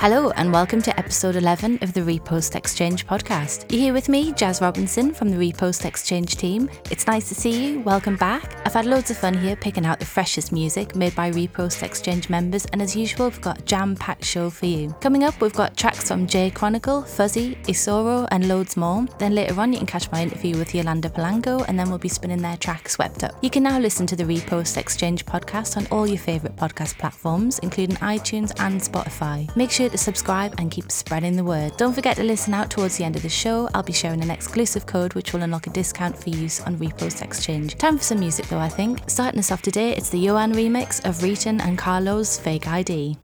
Hello, and welcome to episode 11 of the Repost Exchange podcast. You're here with me, Jaz Robinson from the Repost Exchange team. It's nice to see you. Welcome back. I've had loads of fun here picking out the freshest music made by Repost Exchange members, and as usual, we've got a jam packed show for you. Coming up, we've got tracks from J.Chronicall, Fuzzy, Esoro, and loads more. Then later on, you can catch my interview with Yolanda Polanco, and then we'll be spinning their track Swept Up. You can now listen to the Repost Exchange podcast on all your favourite podcast platforms, including iTunes and Spotify. Make sure to subscribe and keep spreading the word. Don't forget to listen out towards the end of the show. I'll be sharing an exclusive code which will unlock a discount for use on Repost Exchange. Time for some music though, I think. Starting us off today, it's the YOANN remix of Riton and Kah-Lo's Fake ID.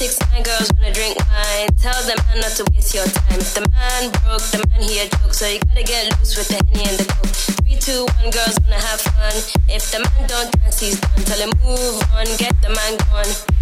six nine girls wanna drink Tell the man not to waste your time. The man broke, the man he a joke, so you gotta get loose with the henny and the coke. Three, two, one, girls wanna have fun. If the man don't dance, he's done. Tell him move on, get the man gone.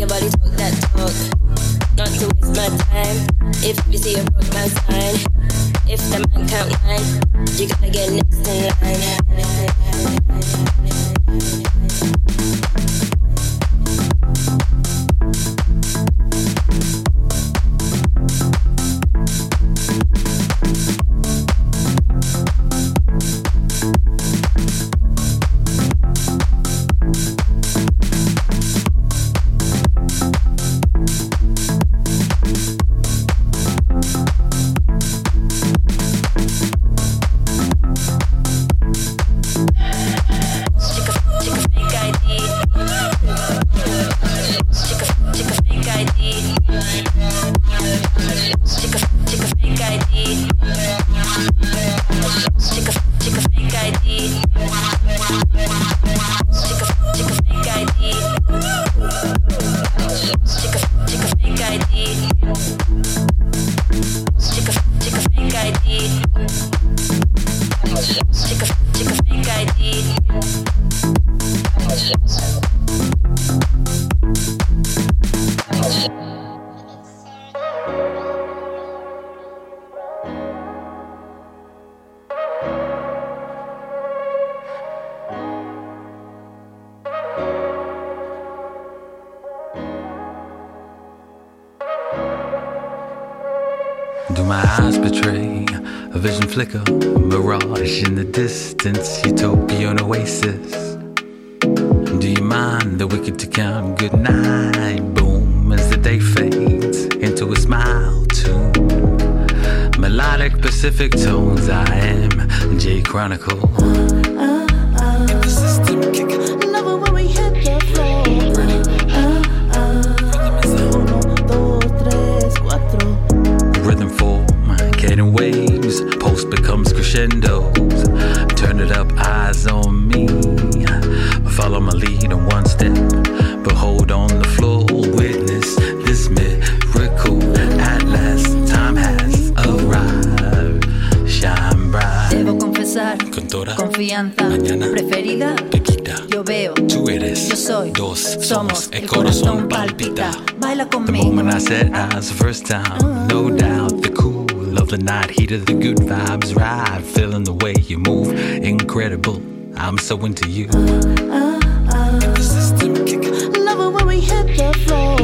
Your body talk that talk. Not to waste my time. If you see a broke man sign. If the man can't line, you gotta get next in Chick do my eyes betray? A vision flicker, mirage in the distance, utopia and oasis. Do you mind the wicked to count good night? Boom, as the day fades into a smile tune. Melodic Pacific tones, I am J.Chronicall. buena, preferida, te quita. Yo veo, tú eres, yo soy, dos, somos, el corazón palpita. Baila conmigo. The moment I set eyes the first time. No mm. doubt. The cool of the night. Heat of the good vibes. Ride. Feeling the way you move. Incredible. I'm so into you. Uh, uh, uh. Love it when we hit the floor.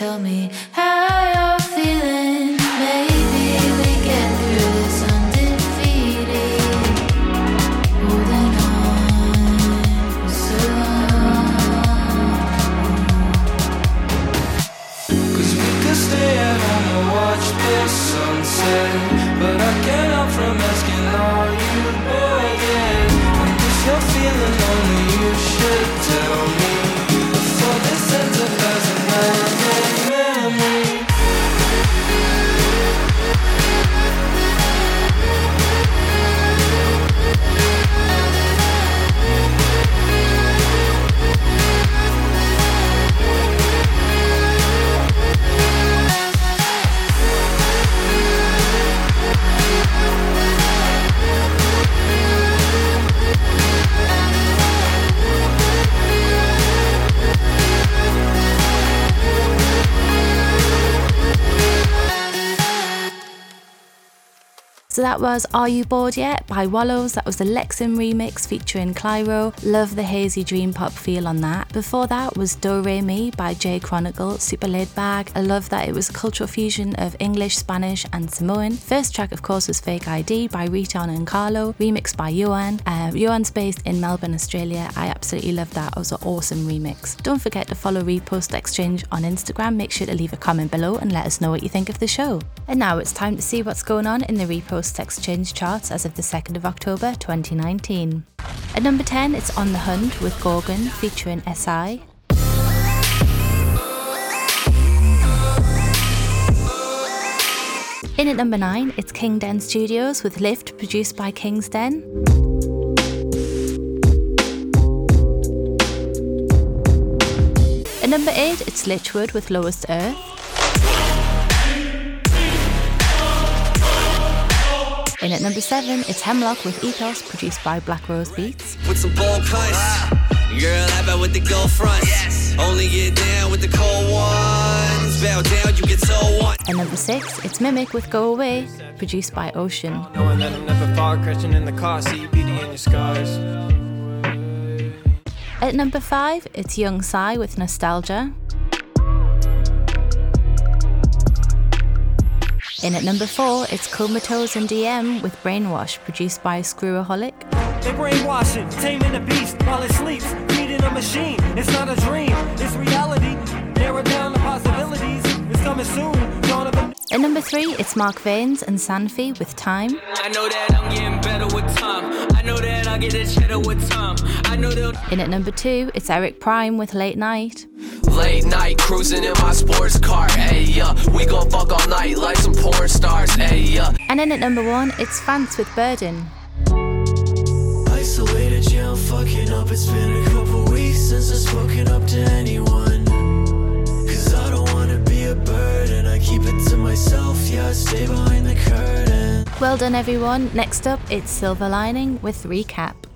tell me So that was Are You Bored Yet by Wallows. That was the LEXIM remix featuring Clairo. Love the hazy dream pop feel on that. Before that was Doe Ray Me by J.Chronicall, super laid back. I love that it was a cultural fusion of English, Spanish, and Samoan. First track, of course, was Fake ID by Riton and Kah-Lo, remixed by YOANN. Uh, YOANN's based in Melbourne, Australia. I absolutely love that. It was an awesome remix. Don't forget to follow Repost Exchange on Instagram. Make sure to leave a comment below and let us know what you think of the show. And now it's time to see what's going on in the Repost Exchange charts as of the 2nd of October 2019. At number 10, it's On the Hunt with Gorgon featuring SI. In at number 9, it's King Den Studios with Lift produced by King's Den. At number 8, it's Litchwood with Lowest Earth. In at number 7, it's Hemlock with Ethos produced by Black Rose Beats. with some bold cuts. Girl, I bet with the go fronts. Only get down with the cold ones. Bow down, you get so one. At number 6, it's Mimic with Go Away produced by Ocean. Knowing that I'm never far, crashing in the car, see beauty in your scars. At number 5, it's Young Sai with Nostalgia. In at number 4, it's Comatose and DM with Brainwash produced by Screwaholic. They brainwash it, taming the beast while it sleeps, feeding a machine. It's not a dream, it's reality. Narrow down the possibilities. It's coming soon. Dawn of a At number 3, it's Mark Vanes and Sanfi with Time. I know that I'm getting better with time. I know that I'll get that cheddar with time. I know they'll. In at number 2, it's Eric Prime with Late Night. Late night cruising in my sports car. Hey, yeah. Uh. We gon' fuck all night like some porn stars. Hey, yeah. Uh. And in at number 1, it's Fance with Burden. Isolated, yeah, I'm fucking up. It's been a couple weeks since I've spoken up to anyone. Cause I don't wanna be a burden. I keep it myself, yeah, stay behind the curtain. Well done, everyone. Next up, it's Silver Lining with Rekap.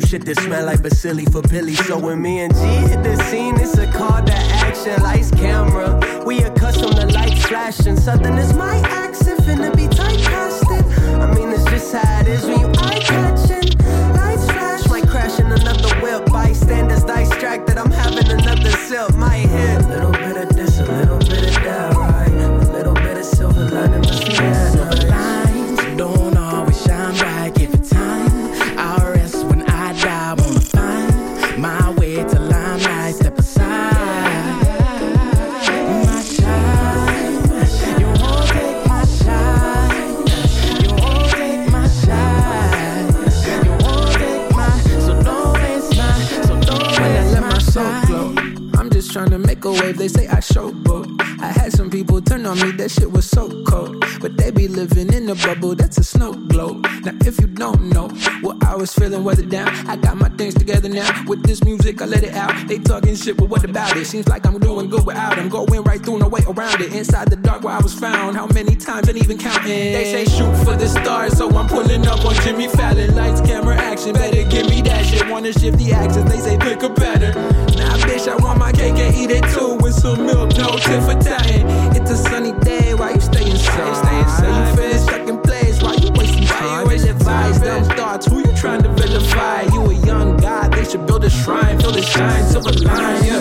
Some shit that smell like Basili for Billy. So when me me, that shit was so cold. But they be living in a bubble, that's a snow globe. Now, if you don't know what I was feeling, weather down, I got my things together now. With this music, I let it out. They talking shit, but what about it? Seems like I'm doing good without them. Going right through, no way around it. Inside the dark where I was found, how many times I ain't even counting. They say shoot for the stars, so I'm pulling up on Jimmy Fallon. Lights, camera, action, better give me that shit. Wanna shift the axis, they say pick a pattern. Nah, bitch, I want my cake and eat it too with some milk, no tip for tatting. Shine, silver line,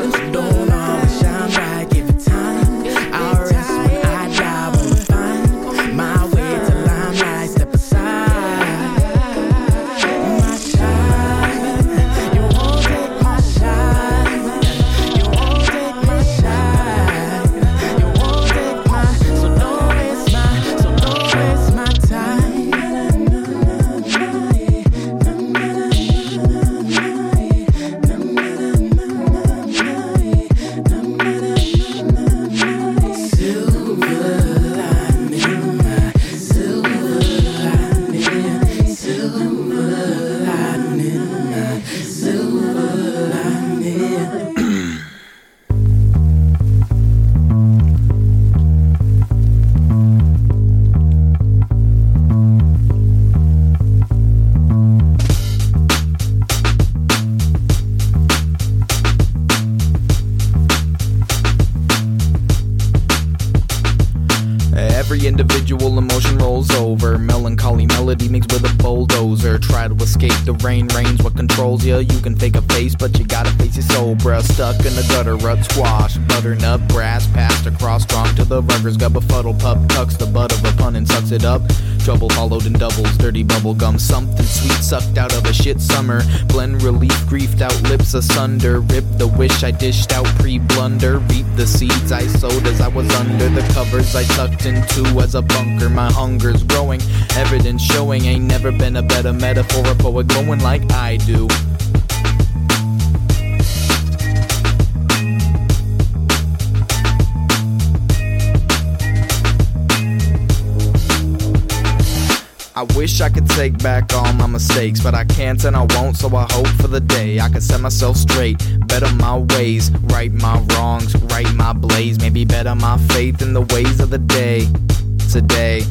In doubles, dirty bubble gum. Something sweet sucked out of a shit summer. Blend relief, griefed out lips asunder. Rip the wish I dished out pre blunder. Reap the seeds I sowed as I was under the covers I tucked into as a bunker. My hunger's growing, evidence showing. Ain't never been a better metaphor. for A poet going like I do. Wish I could take back all my mistakes, but I can't and I won't, so I hope for the day I can set myself straight, better my ways, right my wrongs, right my blaze, maybe better my faith in the ways of the day. Today,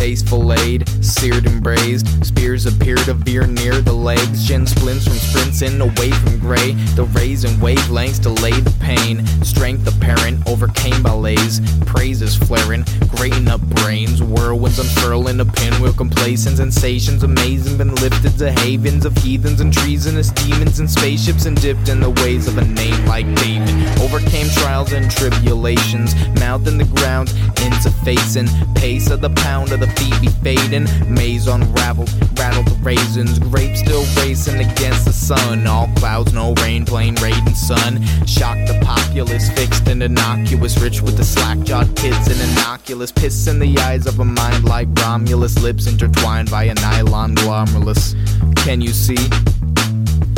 face filleted, seared and braised. Spears appear to veer near the legs. Shin splints from sprints in away from gray. The rays and wavelengths delay the pain. Strength apparent overcame ballets. Praises flaring, grating up brains. Whirlwinds unfurling a pinwheel complacent. Sensations amazing, been lifted to havens of heathens and treasonous demons and spaceships and dipped in the ways of a name like David. Overcame trials and tribulations. Mouth in the ground, interfacing. Pace of the pound of the feet be fading. Maze unraveled, rattled the raisins. Grapes still racing against the sun. All clouds, no rain, plain rain sun. Shock the populace, fixed and innocuous. Rich with the slack jawed kids and innocuous. Piss in the eyes of a mind like Romulus. Lips intertwined by a nylon glomerulus. Can you see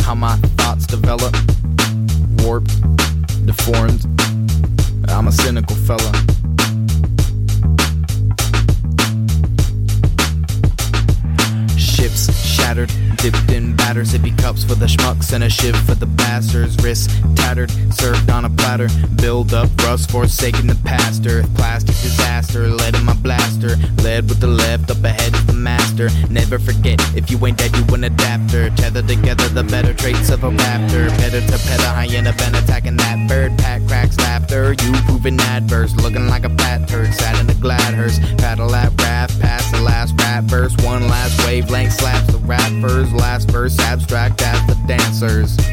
how my thoughts develop? Warped, deformed. I'm a cynical fella. Dipped in batter, sippy cups for the schmucks and a shiv for the bastards. Wrist tattered, served on a platter. Build up rust, forsaking the pastor. Plastic disaster, lead in my blaster. Lead with the left, up ahead is the master. Never forget, if you ain't dead, you an adapter. Tether together the better traits of a raptor. Better to petter, hyena, been attacking that bird. Pack cracks laughter, you proving adverse. Looking like a fat turd, sat in a glad hearse. Rappers. Last verse, abstract as the dancers.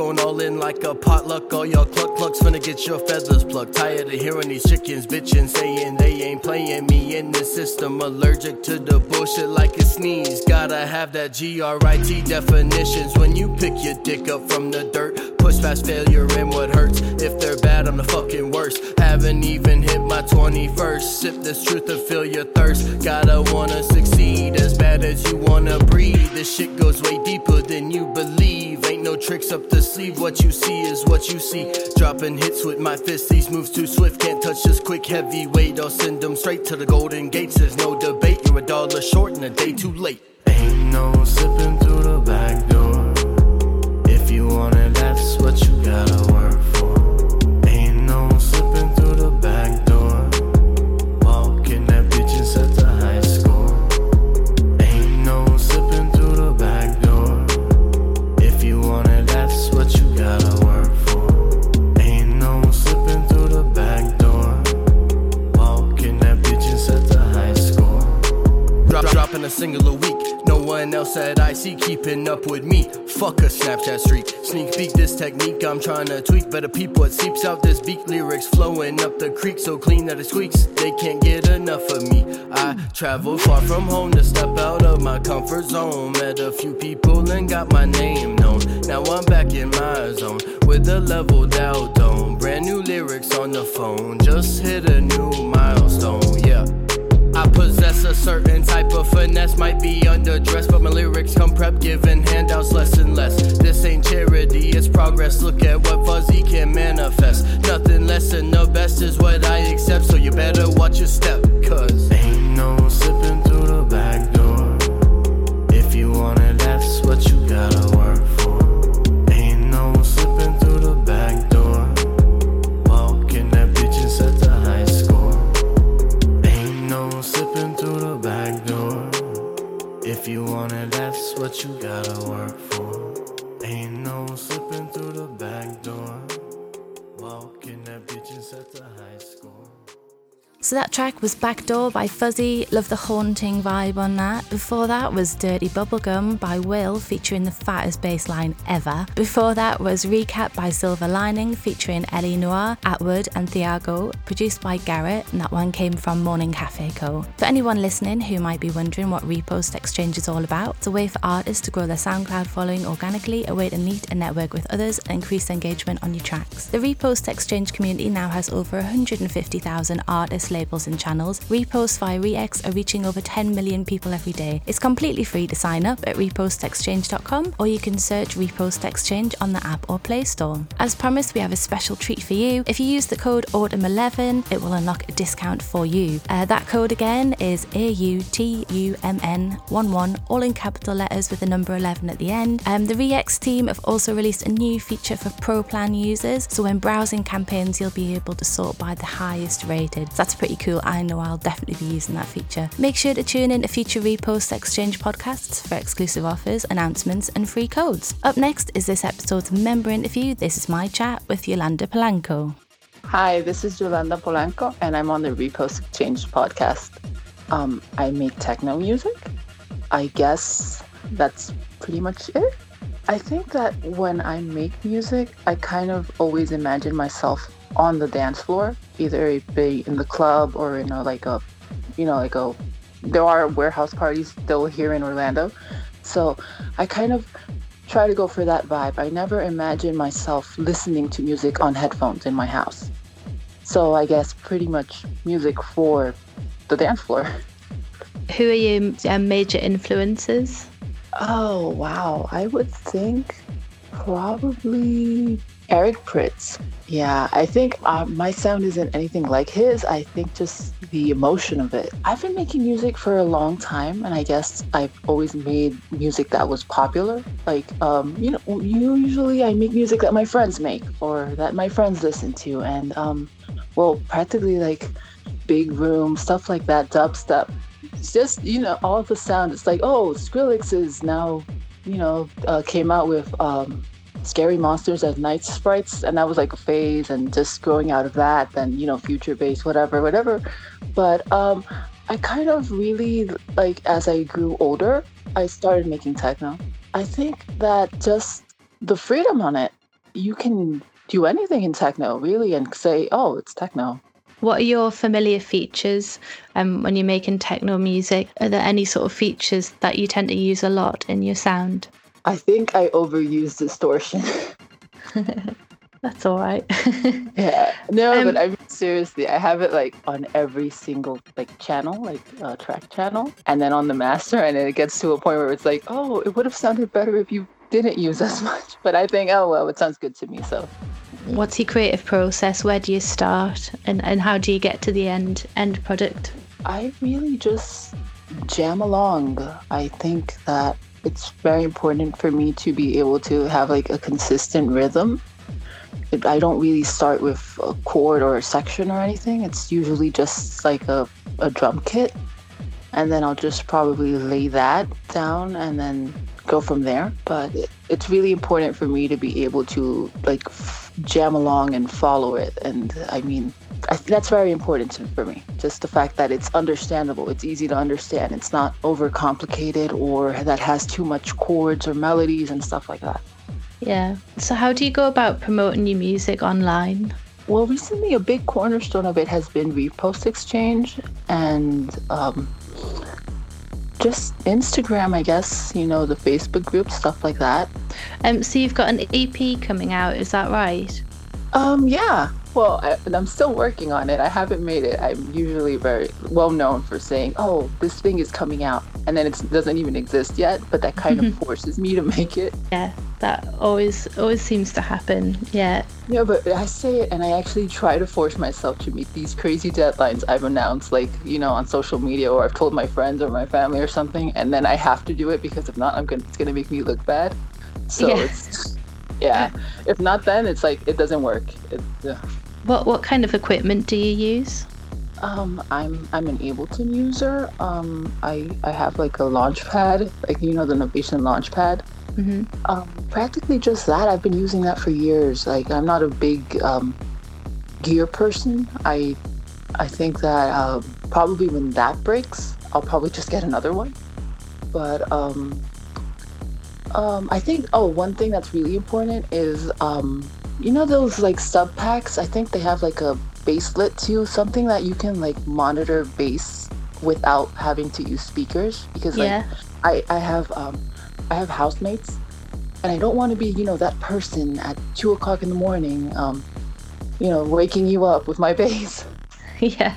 Going all in like a potluck. All y'all cluck clucks finna get your feathers plucked. Tired of hearing these chickens bitching, saying they ain't playing me in the system. Allergic to the bullshit like a sneeze. Gotta have that GRIT definitions when you pick your dick up from the dirt. Push past failure and what hurts. If they're bad, I'm the fucking worst. Haven't even hit my 21st. Sip this truth to fill your thirst. Gotta wanna succeed as bad as you wanna breathe. This shit goes way deeper than you believe. Ain't no tricks up the sleeve. What you see is what you see. Dropping hits with my fist. These moves too swift. Can't touch this quick heavyweight. I'll send them straight to the golden gates. There's no debate. You're a dollar short and a day too late. Ain't no slipping up with me. Fuck a Snapchat streak. Sneak peek this technique I'm trying to tweak. Better people it seeps out this beat. Lyrics flowing up the creek so clean that it squeaks. They can't get enough of me. I travel far from home to step out of my comfort zone. Met a few people and got my name known. Now I'm back in my zone with a leveled out dome. Brand new lyrics on the phone. Just hit a new milestone. I possess a certain type of finesse, might be underdressed, but my lyrics come prep, giving handouts less and less. This ain't charity, it's progress. Look at what Fuzzy can manifest. Nothing less than the best is what I accept, so you better watch your step, cause ain't no slipping through the back door. If you want it, that's what you gotta what you gotta work for. Ain't no slipping through the back door. Walking that bitch and set the high score. So that track was Backdoor by Fuzzy. Love the haunting vibe on that. Before that was Dirty Bubblegum by W1LL featuring the fattest bass line ever. Before that was Rekap by Silver Lining featuring Ellie Noir, Atwood and Thiago, produced by Garrett, and that one came from Morning Cafe Co. For anyone listening who might be wondering what Repost Exchange is all about, it's a way for artists to grow their SoundCloud following organically, a way to meet and network with others and increase engagement on your tracks. The Repost Exchange community now has over 150,000 artists, labels, and channels. Reposts via Re-Ex are reaching over 10 million people every day. It's completely free to sign up at repostexchange.com or you can search Repost Exchange on the app or Play Store. As promised, we have a special treat for you. If you use the code AUTUMN11, it will unlock a discount for you. Uh, that code again is AUTUMN11, all in capital letters with the number 11 at the end. Um, the Re-Ex team have also released a new feature for Pro Plan users, so when browsing campaigns, you'll be able to sort by the highest rated. So that's pretty cool. I know I'll definitely be using that feature. Make sure to tune in to future Repost Exchange podcasts for exclusive offers, announcements, and free codes. Up next is this episode's member interview. This is my chat with Yolanda Polanco. Hi, this is Yolanda Polanco, and I'm on the Repost Exchange podcast. Um, I make techno music. I guess that's pretty much it. I think that when I make music, I kind of always imagine myself on the dance floor, either it be in the club or in a like a, you know, like a. There are warehouse parties still here in Orlando, So I kind of try to go for that vibe. I never imagine myself listening to music on headphones in my house. So I guess pretty much music for the dance floor. Who are your um, major influences? Oh, wow. I would think probably Eric Prydz. Yeah, I think uh, my sound isn't anything like his. I think just the emotion of it. I've been making music for a long time, and I guess I've always made music that was popular. Like, um, you know, usually I make music that my friends make or that my friends listen to, and um, well, practically like big room stuff like that, dubstep. It's just you know all the sound. It's like oh, Skrillex is now, you know, uh, came out with um, scary monsters and nice sprites and that was like a phase and just growing out of that then you know future bass whatever whatever but um i kind of really like as i grew older i started making techno i think that just the freedom on it you can do anything in techno really and say oh it's techno What are your familiar features um, when you're making techno music? Are there any sort of features that you tend to use a lot in your sound? I think i overuse distortion That's all right. Yeah, no, Um, but I mean seriously, I have it like on every single like channel, like uh, track channel, and then on the master, and then it gets to a point where it's like, oh, it would have sounded better if you didn't use as much. But I think, oh well, it sounds good to me, so What's your creative process? Where do you start, and, and how do you get to the end end product? I really just jam along. I think that it's very important for me to be able to have like a consistent rhythm. I don't really start with a chord or a section or anything. It's usually just like a, a drum kit. And then I'll just probably lay that down and then go from there. But it, it's really important for me to be able to like f- jam along and follow it. And I mean, I think that's very important to, for me. Just the fact that it's understandable, it's easy to understand, it's not overcomplicated or that has too much chords or melodies and stuff like that. Yeah. So how do you go about promoting your music online? Well, recently a big cornerstone of it has been Repost Exchange and um, just Instagram, I guess, you know, the Facebook group, stuff like that. Um, so you've got an EP coming out, is that right? Um, yeah. Well, I, and I'm still working on it. I haven't made it. I'm usually very well known for saying, "Oh, this thing is coming out," and then it doesn't even exist yet. But that kind of forces me to make it. Yeah, that always always seems to happen. Yeah. Yeah, but I say it, and I actually try to force myself to meet these crazy deadlines I've announced, like you know, on social media, or I've told my friends or my family or something, and then I have to do it because if not, I'm gonna it's gonna make me look bad. So Yeah. it's yeah. If not, then it's like it doesn't work. It, uh, What what kind of equipment do you use? Um, I'm I'm an Ableton user. Um, I I have like a launch pad, like you know the Novation launch pad. hmm Um, practically just that. I've been using that for years. Like I'm not a big um, gear person. I I think that uh, probably when that breaks, I'll probably just get another one. But um, um, I think oh one thing that's really important is um, you know those like SubPacs. I think they have like a basslet too, something that you can like monitor bass without having to use speakers because like Yeah. I I have um I have housemates and I don't want to be you know that person at two o'clock in the morning um you know waking you up with my bass. yeah.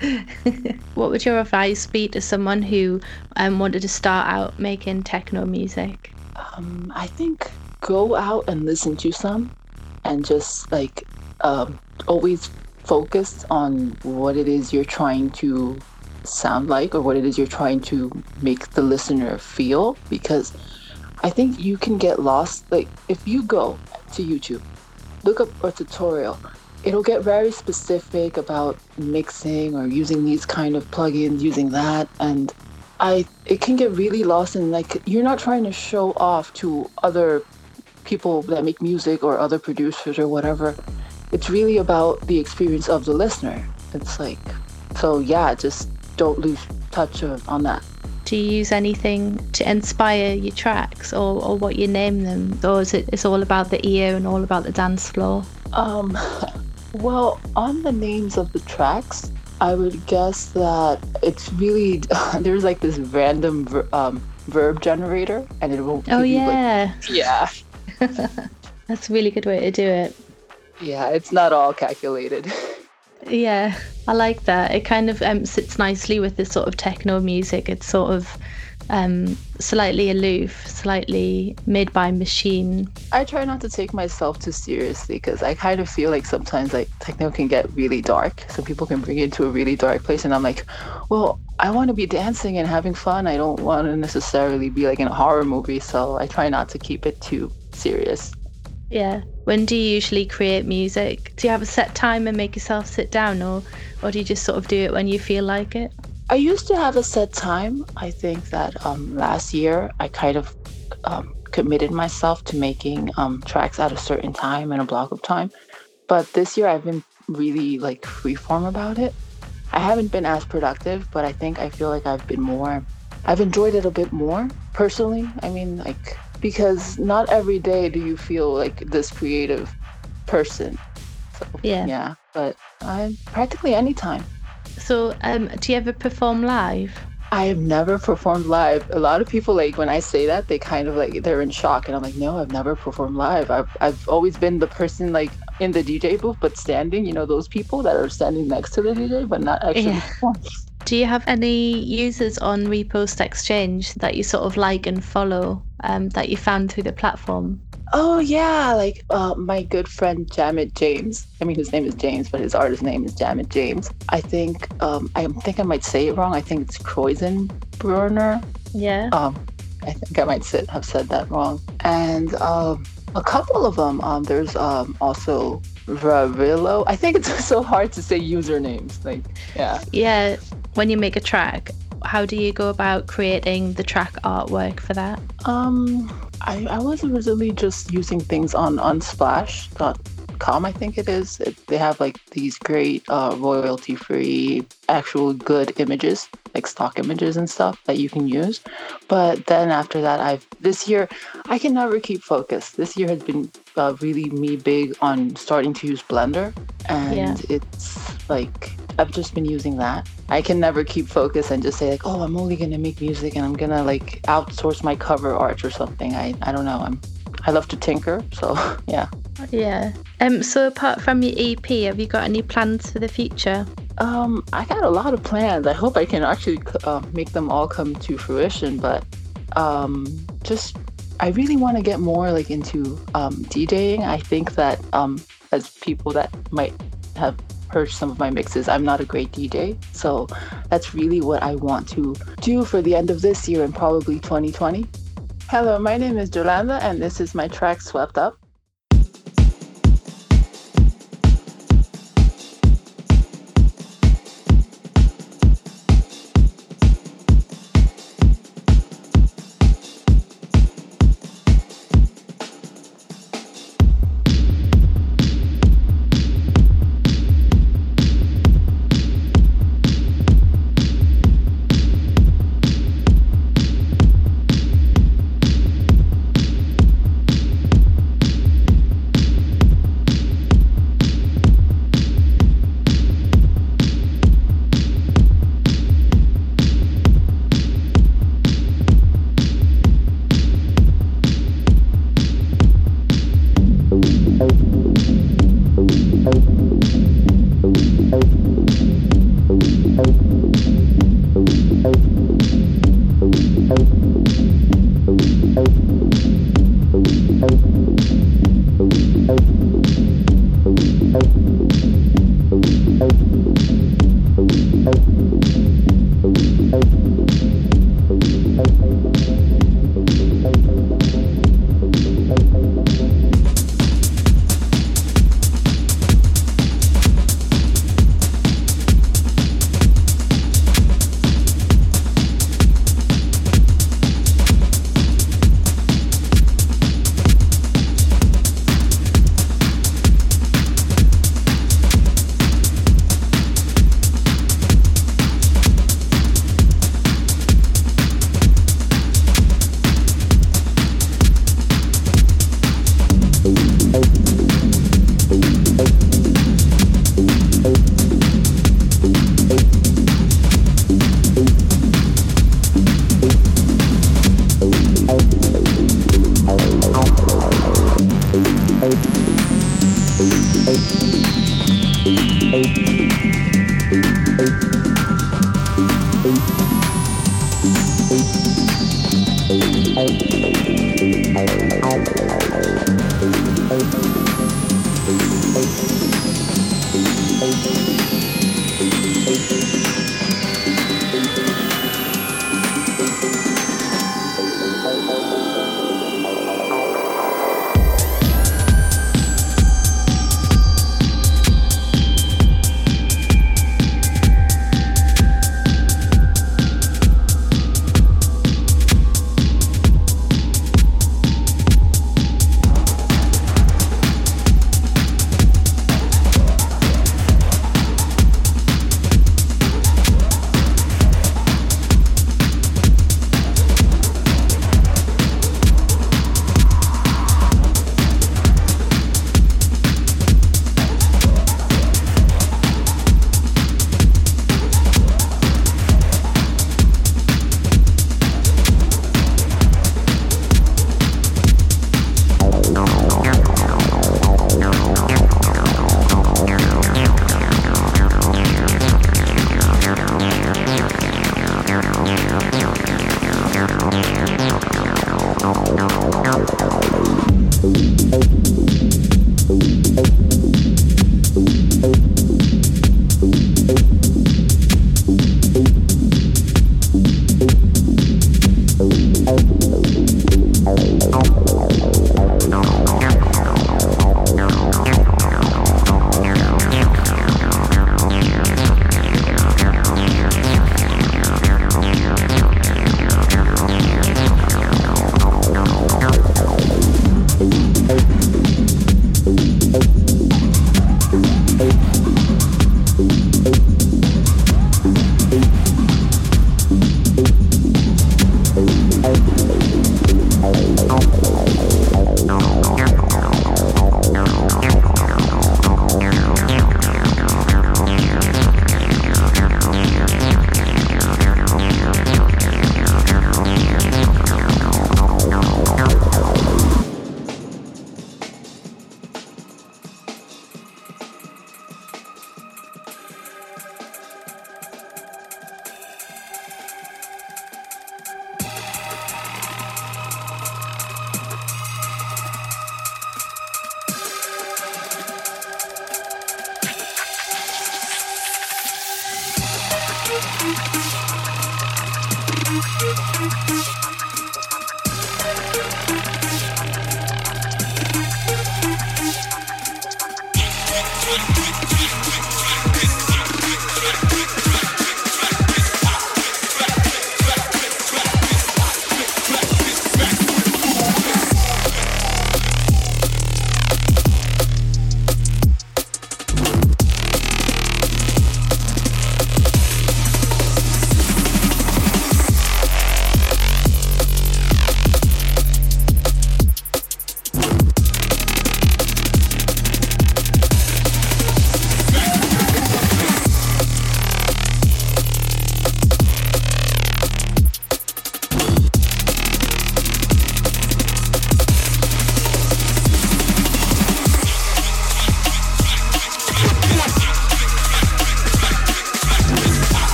what would your advice be to someone who um, wanted to start out making techno music? Um, I think go out and listen to some and just like um, always focus on what it is you're trying to sound like or what it is you're trying to make the listener feel because I think you can get lost. Like if you go to YouTube, look up a tutorial, it'll get very specific about mixing or using these kind of plugins, using that, and I it can get really lost and like you're not trying to show off to other people that make music or other producers or whatever. It's really about the experience of the listener. It's like so yeah, just don't lose touch of, on that. Do you use anything to inspire your tracks or, or what you name them? Or is it it's all about the ear and all about the dance floor? Um, well, on the names of the tracks, I would guess that it's really there's like this random ver- um, verb generator, and it will. Oh give you, like- yeah, yeah, that's a really good way to do it. yeah. It's not all calculated. Yeah, I like that. It kind of um, sits nicely with this sort of techno music. It's sort of um, slightly aloof, slightly made by machine. I try not to take myself too seriously because I kind of feel like sometimes like techno can get really dark. Some people can bring it to a really dark place, and I'm like, well, I want to be dancing and having fun. I don't want to necessarily be like in a horror movie, so I try not to keep it too serious. Yeah. When do you usually create music? Do you have a set time and make yourself sit down, or or do you just sort of do it when you feel like it? I used to have a set time. I think that um, last year I kind of um, committed myself to making um, tracks at a certain time and a block of time. But this year I've been really like freeform about it. I haven't been as productive, but I think I feel like I've been more, I've enjoyed it a bit more personally. I mean, like, because not every day do you feel like this creative person. So, Yeah. Yeah. But I'm practically anytime. So, um, do you ever perform live? I have never performed live. A lot of people like when I say that they kind of like they're in shock and I'm like, no, I've never performed live. I've I've always been the person like in the DJ booth but standing, you know, those people that are standing next to the DJ but not actually Yeah. Do you have any users on Repost Exchange that you sort of like and follow um, that you found through the platform? Oh yeah, like uh, my good friend Jamit James. I mean, his name is James, but his artist name is Jamit James. I think um, I think I might say it wrong. I think it's Kreuzenbrunner. Yeah. Um, I think I might sit, have said that wrong. And um, a couple of them. Um, there's um, also Ravillo. I think it's so hard to say usernames. Like, yeah. Yeah. When you make a track, how do you go about creating the track artwork for that? Um, I, I was originally just using things on unsplash.com, I think it is. It, they have like these great uh, royalty free, actual good images, like stock images and stuff that you can use. But then after that, I've this year, I can never keep focus. This year has been uh, really me big on starting to use Blender, and Yeah. it's like I've just been using that. I can never keep focus and just say like, oh, I'm only gonna make music and I'm gonna like outsource my cover art or something. I I don't know. I'm I love to tinker, so yeah. Yeah. Um. So apart from your EP, have you got any plans for the future? Um, I got a lot of plans. I hope I can actually uh, make them all come to fruition. But um, just I really want to get more like into um, DJing. I think that um, as people that might have heard some of my mixes, I'm not a great DJ. So that's really what I want to do for the end of this year and probably 2020. Hello, my name is Yolanda, and this is my track Swept Up.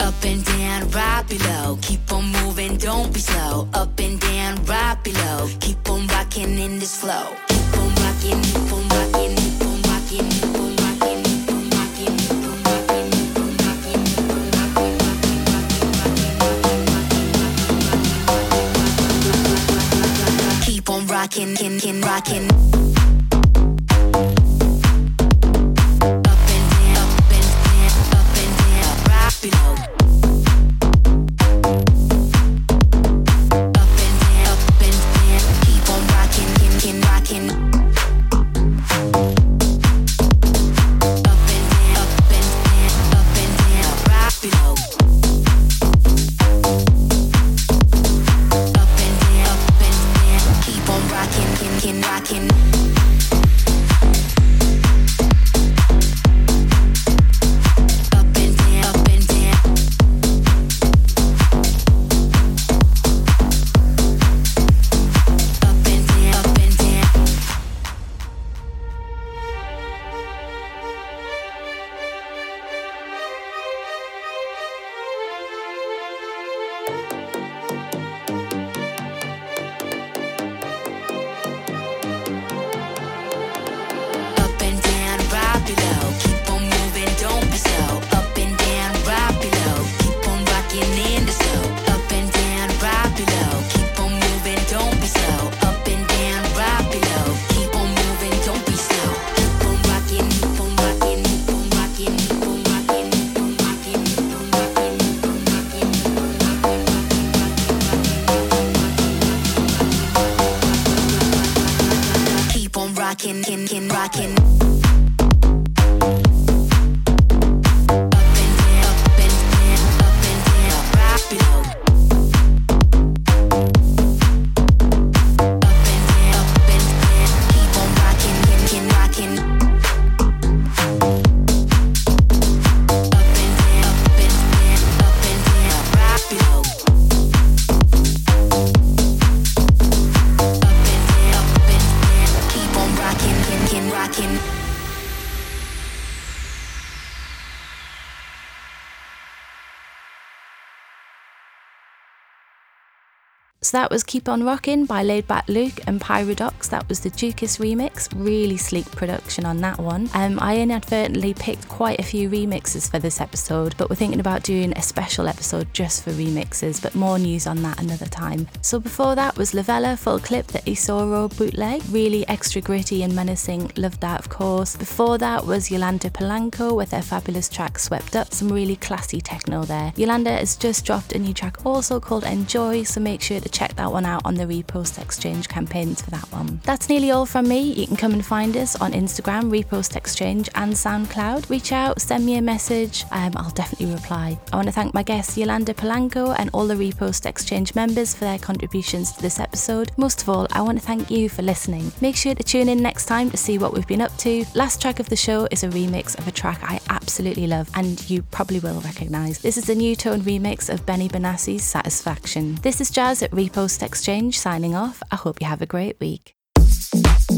Up and down, right below. Keep on moving, don't be slow. Up and down, right below. Keep on rocking in this flow. Keep on rocking, keep on rocking, keep on rocking, keep on rocking, keep on rocking, keep on rocking, So that was Keep On Rockin' by Laidback Luke and That was the Jukis remix. Really sleek production on that one. Um, I inadvertently picked quite a few remixes for this episode, but we're thinking about doing a special episode just for remixes, but more news on that another time. So before that was Levela Full Clip, the Esoro bootleg. Really extra gritty and menacing. Loved that, of course. Before that was Yolanda Polanco with their fabulous track Swept Up. Some really classy techno there. Yolanda has just dropped a new track also called Enjoy, so make sure to check that one out on the Repost Exchange campaigns for that one. That's nearly all from me. You can come and find us on Instagram, Repost Exchange, and SoundCloud. Reach out, send me a message. Um, I'll definitely reply. I want to thank my guest Yolanda Polanco and all the Repost Exchange members for their contributions to this episode. Most of all, I want to thank you for listening. Make sure to tune in next time to see what we've been up to. Last track of the show is a remix of a track I absolutely love and you probably will recognise. This is a Newtone remix of Benny Benassi's Satisfaction. This is Jaz at Repost Exchange signing off. I hope you have a great week. Thank you.